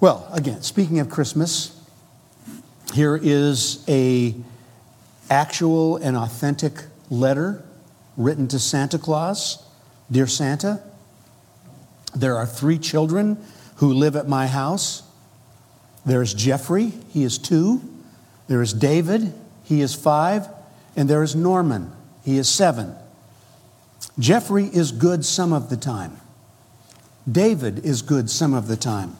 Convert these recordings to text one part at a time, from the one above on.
Well, again, speaking of Christmas, here is a actual and authentic letter written to Santa Claus. Dear Santa, there are three children who live at my house. There is Jeffrey, he is two. There is David, he is five. And there is Norman, he is seven. Jeffrey is good some of the time. David is good some of the time.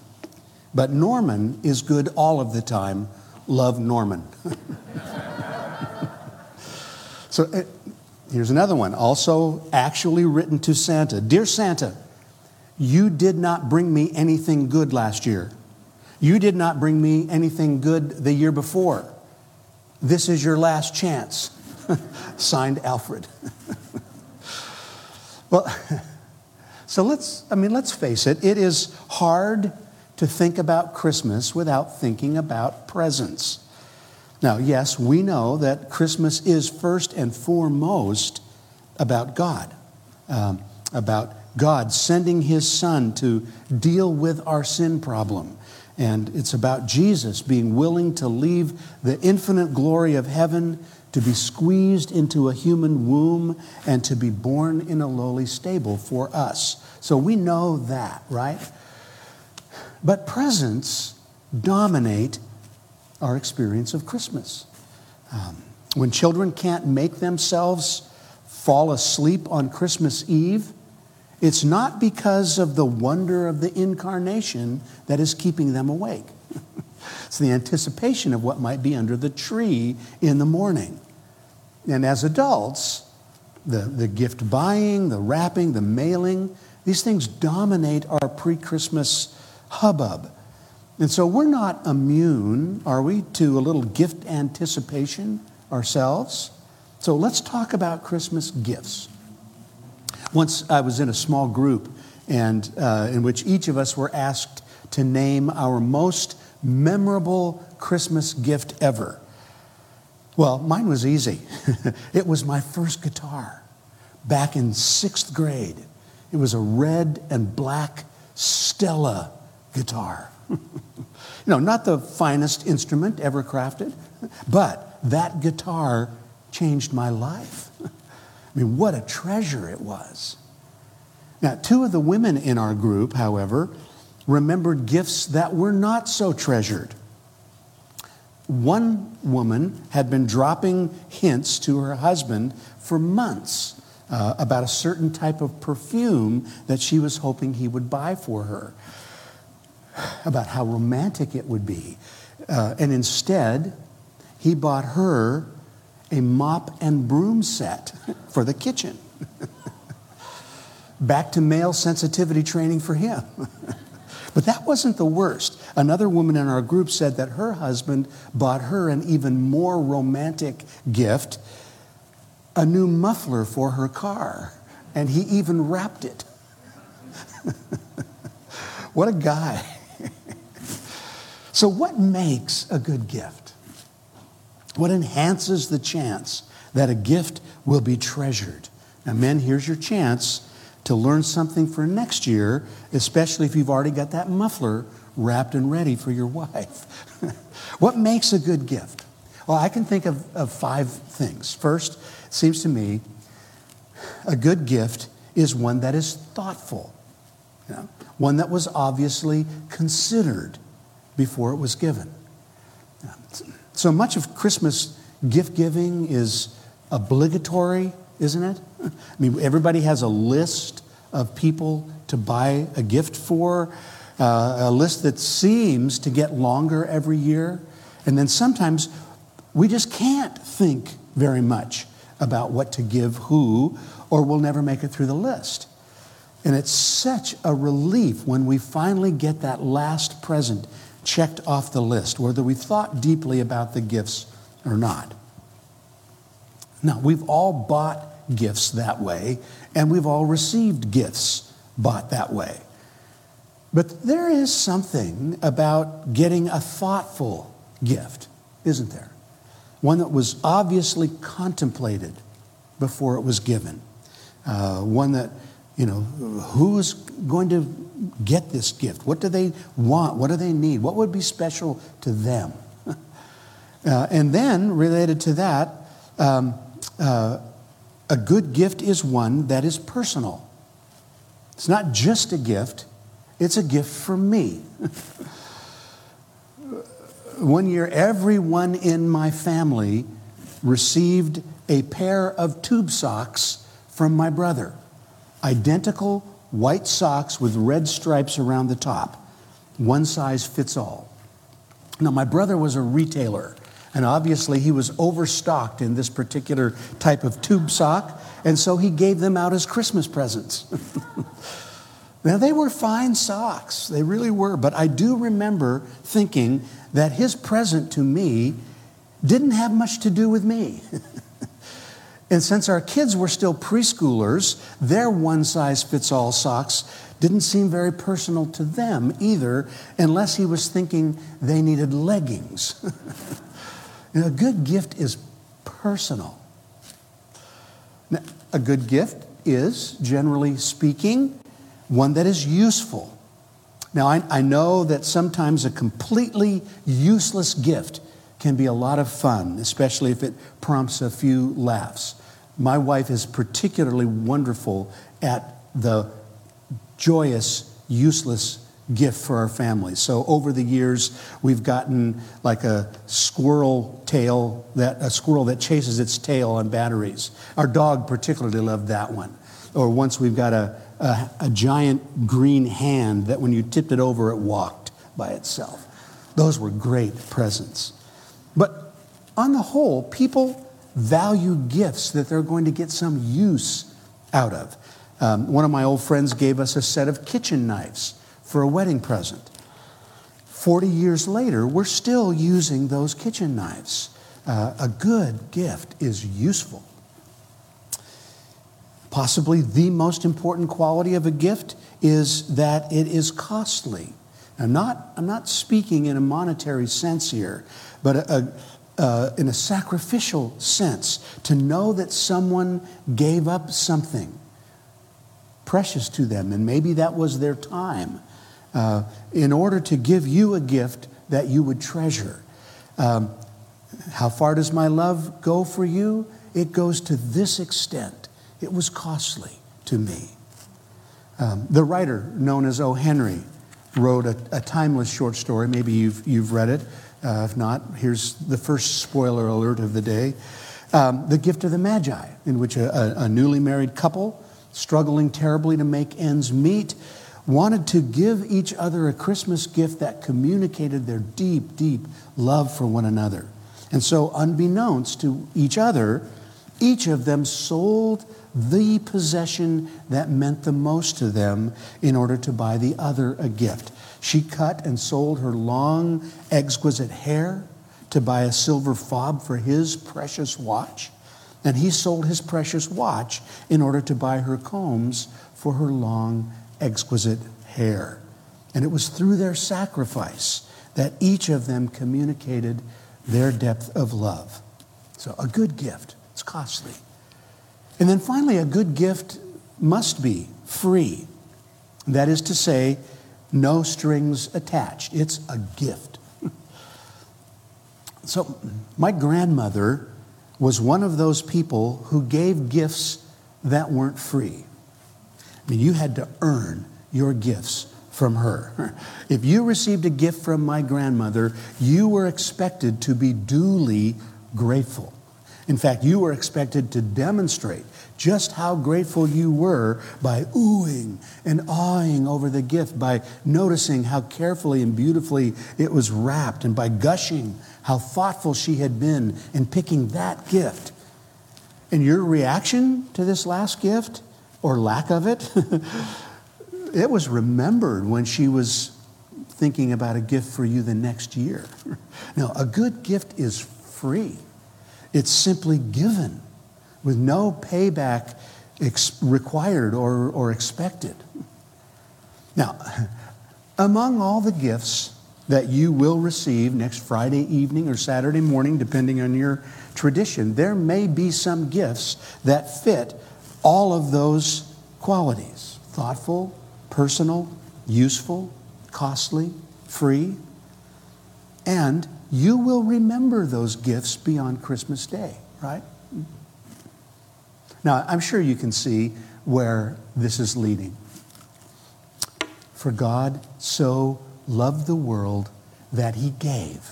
But Norman is good all of the time. Love Norman. so uh, here's another one, also actually written to Santa Dear Santa, you did not bring me anything good last year. You did not bring me anything good the year before. This is your last chance. Signed Alfred. well, so let's, I mean, let's face it, it is hard to think about Christmas without thinking about presents. Now, yes, we know that Christmas is first and foremost about God, um, about God sending His Son to deal with our sin problem. And it's about Jesus being willing to leave the infinite glory of heaven to be squeezed into a human womb and to be born in a lowly stable for us. So we know that, right? But presents dominate our experience of Christmas. Um, when children can't make themselves fall asleep on Christmas Eve, it's not because of the wonder of the incarnation that is keeping them awake. it's the anticipation of what might be under the tree in the morning. And as adults, the, the gift buying, the wrapping, the mailing, these things dominate our pre Christmas hubbub. And so we're not immune, are we, to a little gift anticipation ourselves? So let's talk about Christmas gifts. Once I was in a small group and uh, in which each of us were asked to name our most memorable Christmas gift ever. Well, mine was easy. it was my first guitar back in sixth grade. It was a red and black Stella guitar. you know, not the finest instrument ever crafted, but that guitar changed my life. I mean, what a treasure it was. Now, two of the women in our group, however, remembered gifts that were not so treasured. One woman had been dropping hints to her husband for months uh, about a certain type of perfume that she was hoping he would buy for her about how romantic it would be. Uh, and instead, he bought her a mop and broom set for the kitchen. Back to male sensitivity training for him. but that wasn't the worst. Another woman in our group said that her husband bought her an even more romantic gift a new muffler for her car, and he even wrapped it. what a guy. So, what makes a good gift? What enhances the chance that a gift will be treasured? Now, men, here's your chance to learn something for next year, especially if you've already got that muffler wrapped and ready for your wife. what makes a good gift? Well, I can think of, of five things. First, it seems to me a good gift is one that is thoughtful, you know, one that was obviously considered before it was given. So much of Christmas gift giving is obligatory, isn't it? I mean, everybody has a list of people to buy a gift for, uh, a list that seems to get longer every year. And then sometimes we just can't think very much about what to give who, or we'll never make it through the list. And it's such a relief when we finally get that last present checked off the list, whether we thought deeply about the gifts or not. Now, we've all bought gifts that way, and we've all received gifts bought that way. But there is something about getting a thoughtful gift, isn't there? One that was obviously contemplated before it was given. Uh, one that you know, who's going to get this gift? What do they want? What do they need? What would be special to them? uh, and then, related to that, um, uh, a good gift is one that is personal. It's not just a gift, it's a gift for me. one year, everyone in my family received a pair of tube socks from my brother. Identical white socks with red stripes around the top. One size fits all. Now, my brother was a retailer, and obviously he was overstocked in this particular type of tube sock, and so he gave them out as Christmas presents. now, they were fine socks, they really were, but I do remember thinking that his present to me didn't have much to do with me. and since our kids were still preschoolers, their one size fits all socks didn't seem very personal to them either, unless he was thinking they needed leggings. a good gift is personal. Now, a good gift is, generally speaking, one that is useful. Now, I, I know that sometimes a completely useless gift can be a lot of fun, especially if it prompts a few laughs. My wife is particularly wonderful at the joyous, useless gift for our family. So over the years, we've gotten like a squirrel tail that a squirrel that chases its tail on batteries. Our dog particularly loved that one. Or once we've got a, a, a giant green hand that when you tipped it over, it walked by itself. Those were great presents. But on the whole, people value gifts that they're going to get some use out of. Um, one of my old friends gave us a set of kitchen knives for a wedding present. 40 years later, we're still using those kitchen knives. Uh, a good gift is useful. Possibly the most important quality of a gift is that it is costly. I'm not, I'm not speaking in a monetary sense here, but a, a, in a sacrificial sense, to know that someone gave up something precious to them, and maybe that was their time, uh, in order to give you a gift that you would treasure. Um, how far does my love go for you? It goes to this extent. It was costly to me. Um, the writer known as O. Henry wrote a, a, timeless short story. Maybe you've, you've read it. Uh, if not, here's the first spoiler alert of the day um, The Gift of the Magi, in which a, a, a newly married couple, struggling terribly to make ends meet, wanted to give each other a Christmas gift that communicated their deep, deep love for one another. And so, unbeknownst to each other, each of them sold the possession that meant the most to them in order to buy the other a gift. She cut and sold her long, exquisite hair to buy a silver fob for his precious watch. And he sold his precious watch in order to buy her combs for her long, exquisite hair. And it was through their sacrifice that each of them communicated their depth of love. So, a good gift, it's costly. And then finally, a good gift must be free. That is to say, no strings attached. It's a gift. so, my grandmother was one of those people who gave gifts that weren't free. I mean, you had to earn your gifts from her. If you received a gift from my grandmother, you were expected to be duly grateful. In fact, you were expected to demonstrate just how grateful you were by oohing and awing over the gift, by noticing how carefully and beautifully it was wrapped, and by gushing how thoughtful she had been in picking that gift. And your reaction to this last gift, or lack of it, it was remembered when she was thinking about a gift for you the next year. Now, a good gift is free. It's simply given with no payback ex- required or, or expected. Now, among all the gifts that you will receive next Friday evening or Saturday morning, depending on your tradition, there may be some gifts that fit all of those qualities thoughtful, personal, useful, costly, free. And you will remember those gifts beyond Christmas Day, right? Now, I'm sure you can see where this is leading. For God so loved the world that he gave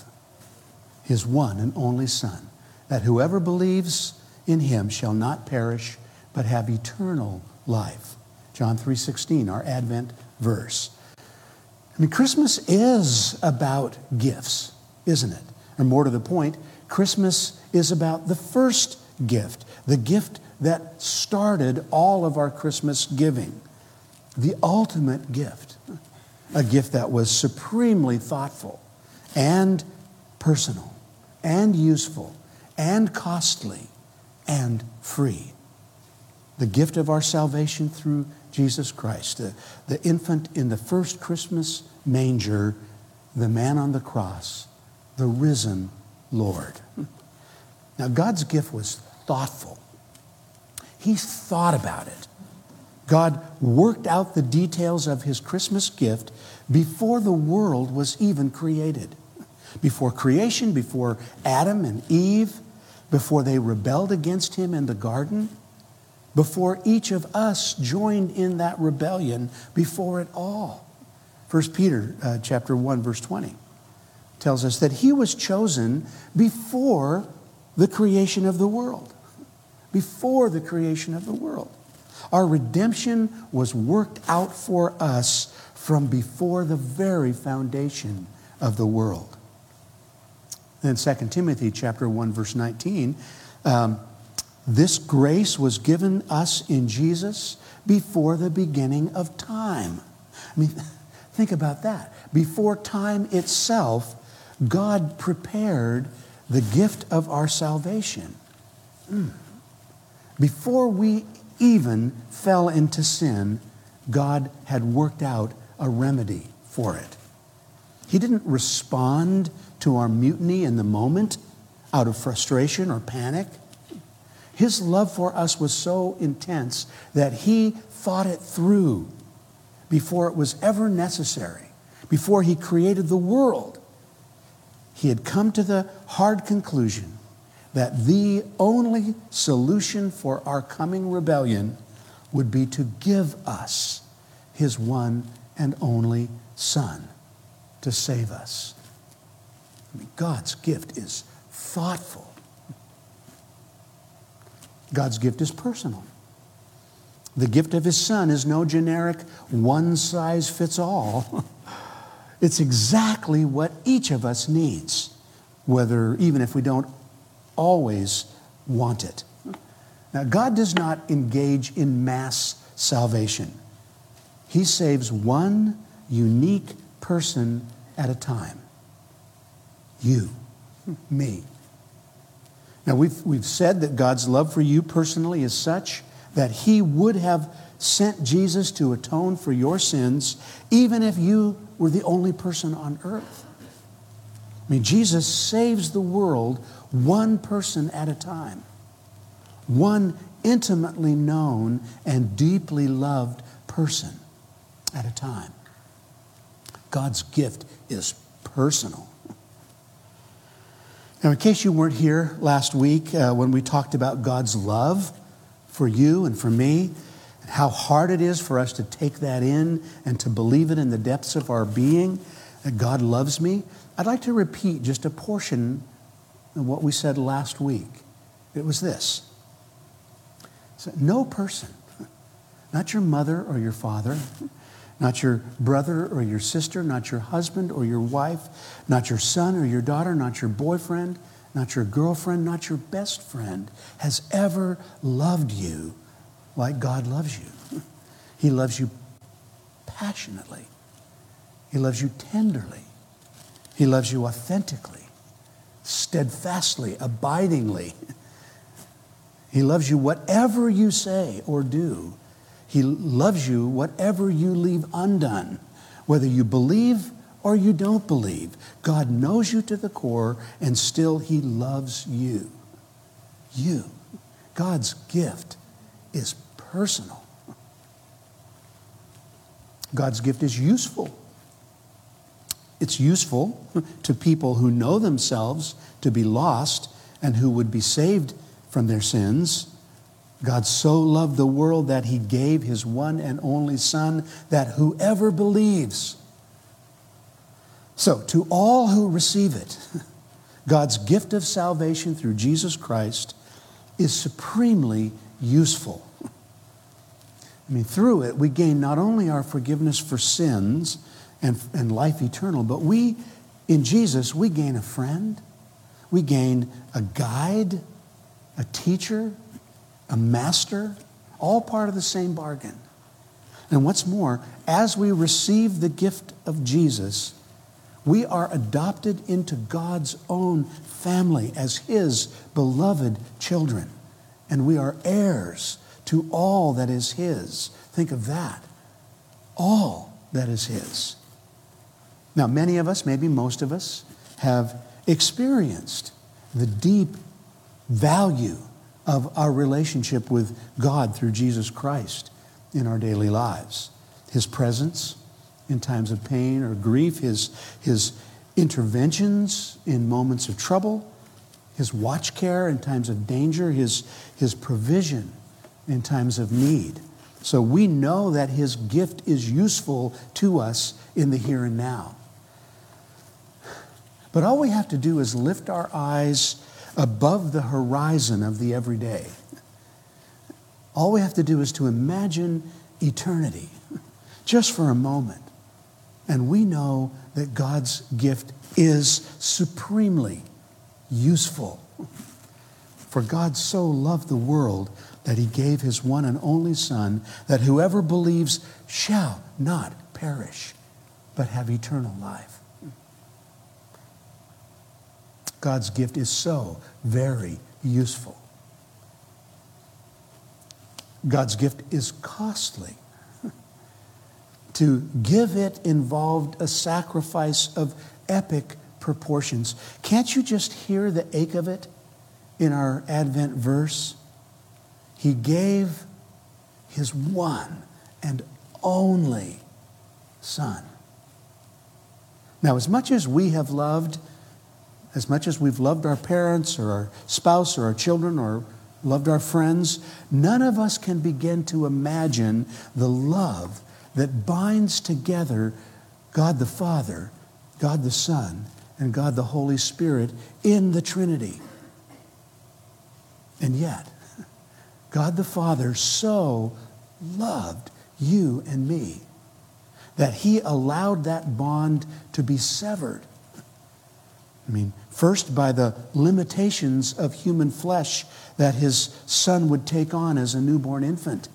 his one and only Son, that whoever believes in him shall not perish, but have eternal life. John 3:16, our Advent verse. I mean, Christmas is about gifts, isn't it? Or more to the point, Christmas is about the first gift, the gift that started all of our Christmas giving, the ultimate gift, a gift that was supremely thoughtful and personal and useful and costly and free. The gift of our salvation through Jesus Christ, the, the infant in the first Christmas manger, the man on the cross, the risen Lord. Now, God's gift was thoughtful. He thought about it. God worked out the details of his Christmas gift before the world was even created. Before creation, before Adam and Eve, before they rebelled against him in the garden, before each of us joined in that rebellion, before it all. 1 Peter uh, chapter 1 verse 20 tells us that he was chosen before the creation of the world. Before the creation of the world. Our redemption was worked out for us from before the very foundation of the world. Then 2 Timothy chapter 1 verse 19, um, this grace was given us in Jesus before the beginning of time. I mean, think about that. Before time itself, God prepared the gift of our salvation. Mm. Before we even fell into sin, God had worked out a remedy for it. He didn't respond to our mutiny in the moment out of frustration or panic. His love for us was so intense that he thought it through before it was ever necessary, before he created the world. He had come to the hard conclusion that the only solution for our coming rebellion would be to give us his one and only Son to save us. I mean, God's gift is thoughtful. God's gift is personal. The gift of his son is no generic one size fits all. It's exactly what each of us needs, whether even if we don't always want it. Now, God does not engage in mass salvation. He saves one unique person at a time. You, me. Now, we've, we've said that God's love for you personally is such that He would have sent Jesus to atone for your sins, even if you were the only person on earth. I mean, Jesus saves the world one person at a time, one intimately known and deeply loved person at a time. God's gift is personal. Now, in case you weren't here last week uh, when we talked about God's love for you and for me, how hard it is for us to take that in and to believe it in the depths of our being, that God loves me, I'd like to repeat just a portion of what we said last week. It was this no person, not your mother or your father, not your brother or your sister, not your husband or your wife, not your son or your daughter, not your boyfriend, not your girlfriend, not your best friend, has ever loved you like God loves you. He loves you passionately, He loves you tenderly, He loves you authentically, steadfastly, abidingly. He loves you whatever you say or do. He loves you whatever you leave undone, whether you believe or you don't believe. God knows you to the core, and still He loves you. You. God's gift is personal. God's gift is useful. It's useful to people who know themselves to be lost and who would be saved from their sins. God so loved the world that he gave his one and only Son, that whoever believes. So, to all who receive it, God's gift of salvation through Jesus Christ is supremely useful. I mean, through it, we gain not only our forgiveness for sins and, and life eternal, but we, in Jesus, we gain a friend, we gain a guide, a teacher, a master, all part of the same bargain. And what's more, as we receive the gift of Jesus, we are adopted into God's own family as His beloved children. And we are heirs to all that is His. Think of that. All that is His. Now, many of us, maybe most of us, have experienced the deep value of our relationship with God through Jesus Christ in our daily lives. His presence in times of pain or grief, his, his interventions in moments of trouble, his watch care in times of danger, his, his provision in times of need. So we know that his gift is useful to us in the here and now. But all we have to do is lift our eyes above the horizon of the everyday. All we have to do is to imagine eternity just for a moment. And we know that God's gift is supremely useful. For God so loved the world that he gave his one and only Son, that whoever believes shall not perish, but have eternal life. God's gift is so very useful. God's gift is costly. To give it involved a sacrifice of epic proportions. Can't you just hear the ache of it in our Advent verse? He gave his one and only Son. Now, as much as we have loved as much as we've loved our parents or our spouse or our children or loved our friends, none of us can begin to imagine the love that binds together God the Father, God the Son, and God the Holy Spirit in the Trinity. And yet, God the Father so loved you and me that he allowed that bond to be severed I mean, first by the limitations of human flesh that his son would take on as a newborn infant.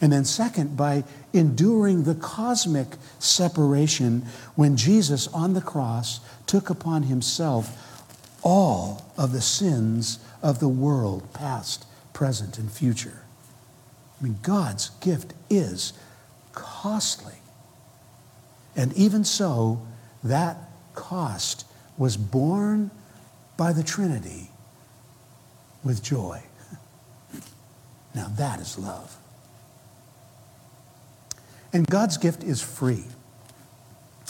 And then, second, by enduring the cosmic separation when Jesus on the cross took upon himself all of the sins of the world, past, present, and future. I mean, God's gift is costly. And even so, that cost was borne by the Trinity with joy. Now that is love. And God's gift is free.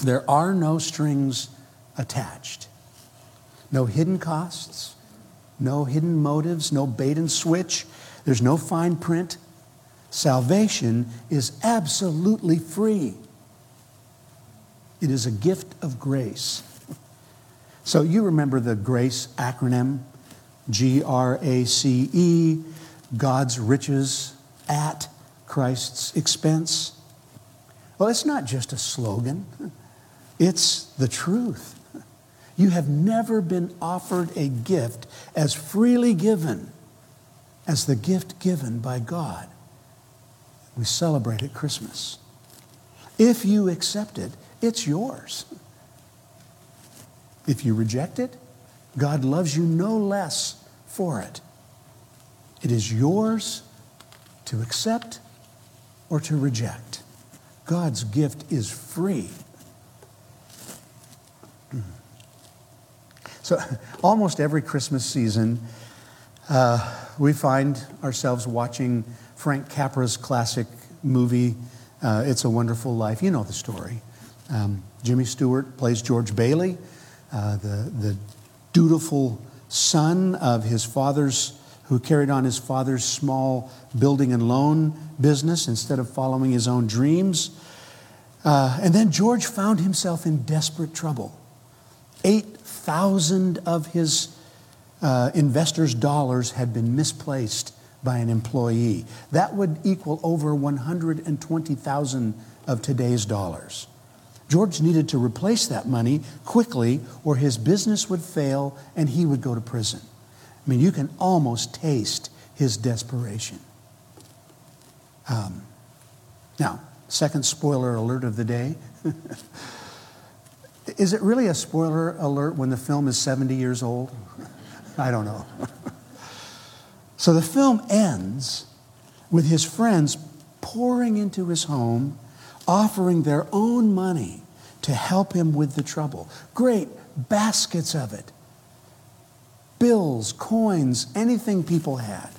There are no strings attached, no hidden costs, no hidden motives, no bait and switch. There's no fine print. Salvation is absolutely free. It is a gift of grace. So you remember the GRACE acronym G R A C E, God's riches at Christ's expense. Well, it's not just a slogan, it's the truth. You have never been offered a gift as freely given as the gift given by God. We celebrate at Christmas. If you accept it, it's yours. If you reject it, God loves you no less for it. It is yours to accept or to reject. God's gift is free. So, almost every Christmas season, uh, we find ourselves watching Frank Capra's classic movie, uh, It's a Wonderful Life. You know the story. Um, Jimmy Stewart plays George Bailey, uh, the, the dutiful son of his father's, who carried on his father's small building and loan business instead of following his own dreams. Uh, and then George found himself in desperate trouble. 8,000 of his uh, investors' dollars had been misplaced by an employee. That would equal over 120,000 of today's dollars. George needed to replace that money quickly or his business would fail and he would go to prison. I mean, you can almost taste his desperation. Um, now, second spoiler alert of the day. is it really a spoiler alert when the film is 70 years old? I don't know. so the film ends with his friends pouring into his home, offering their own money to help him with the trouble. Great baskets of it bills, coins, anything people had.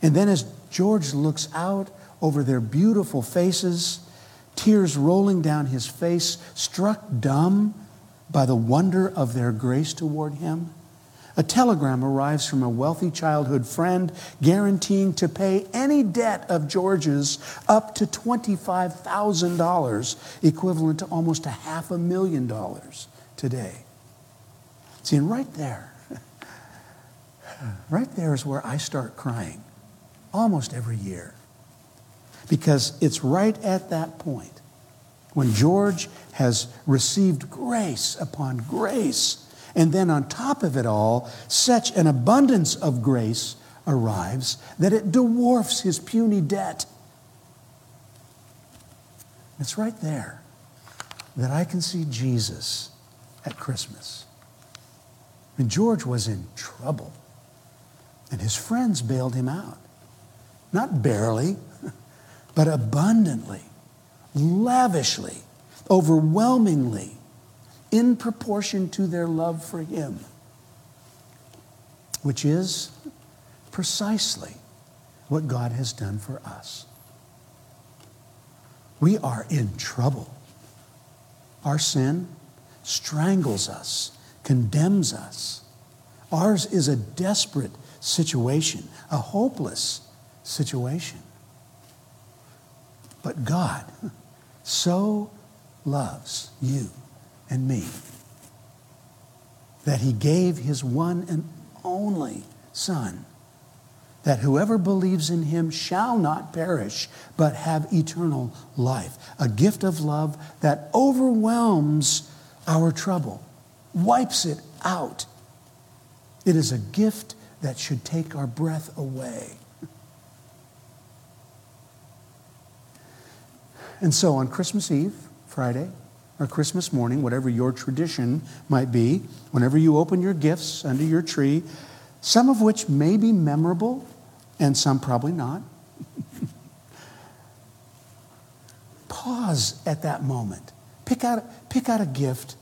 And then as George looks out over their beautiful faces, tears rolling down his face, struck dumb by the wonder of their grace toward him, a telegram arrives from a wealthy childhood friend guaranteeing to pay any debt of George's up to $25,000, equivalent to almost a half a million dollars today. See, and right there, right there is where I start crying almost every year. Because it's right at that point when George has received grace upon grace and then on top of it all, such an abundance of grace arrives that it dwarfs his puny debt. It's right there that I can see Jesus at Christmas. And George was in trouble, and his friends bailed him out. Not barely, but abundantly, lavishly, overwhelmingly in proportion to their love for Him, which is precisely what God has done for us. We are in trouble. Our sin strangles us, condemns us. Ours is a desperate situation, a hopeless situation. But God so loves you and me. That he gave his one and only Son, that whoever believes in him shall not perish, but have eternal life. A gift of love that overwhelms our trouble, wipes it out. It is a gift that should take our breath away. And so on Christmas Eve, Friday, or Christmas morning, whatever your tradition might be, whenever you open your gifts under your tree, some of which may be memorable and some probably not. pause at that moment. Pick out, pick out a gift,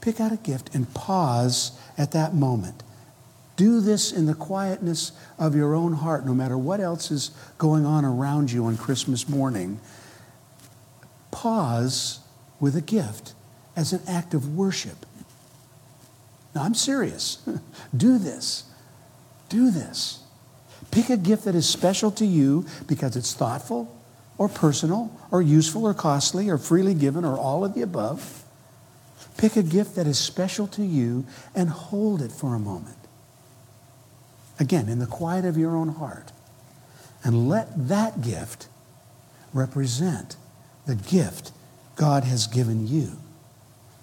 pick out a gift and pause at that moment. Do this in the quietness of your own heart, no matter what else is going on around you on Christmas morning. Pause with a gift as an act of worship. Now, I'm serious. Do this. Do this. Pick a gift that is special to you because it's thoughtful or personal or useful or costly or freely given or all of the above. Pick a gift that is special to you and hold it for a moment. Again, in the quiet of your own heart. And let that gift represent the gift God has given you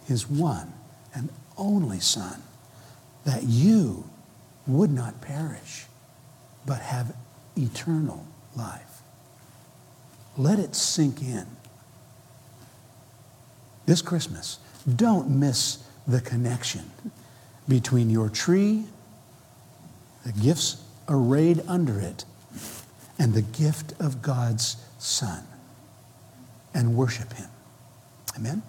his one and only Son, that you would not perish, but have eternal life. Let it sink in. This Christmas, don't miss the connection between your tree, the gifts arrayed under it, and the gift of God's Son, and worship Him. Amen?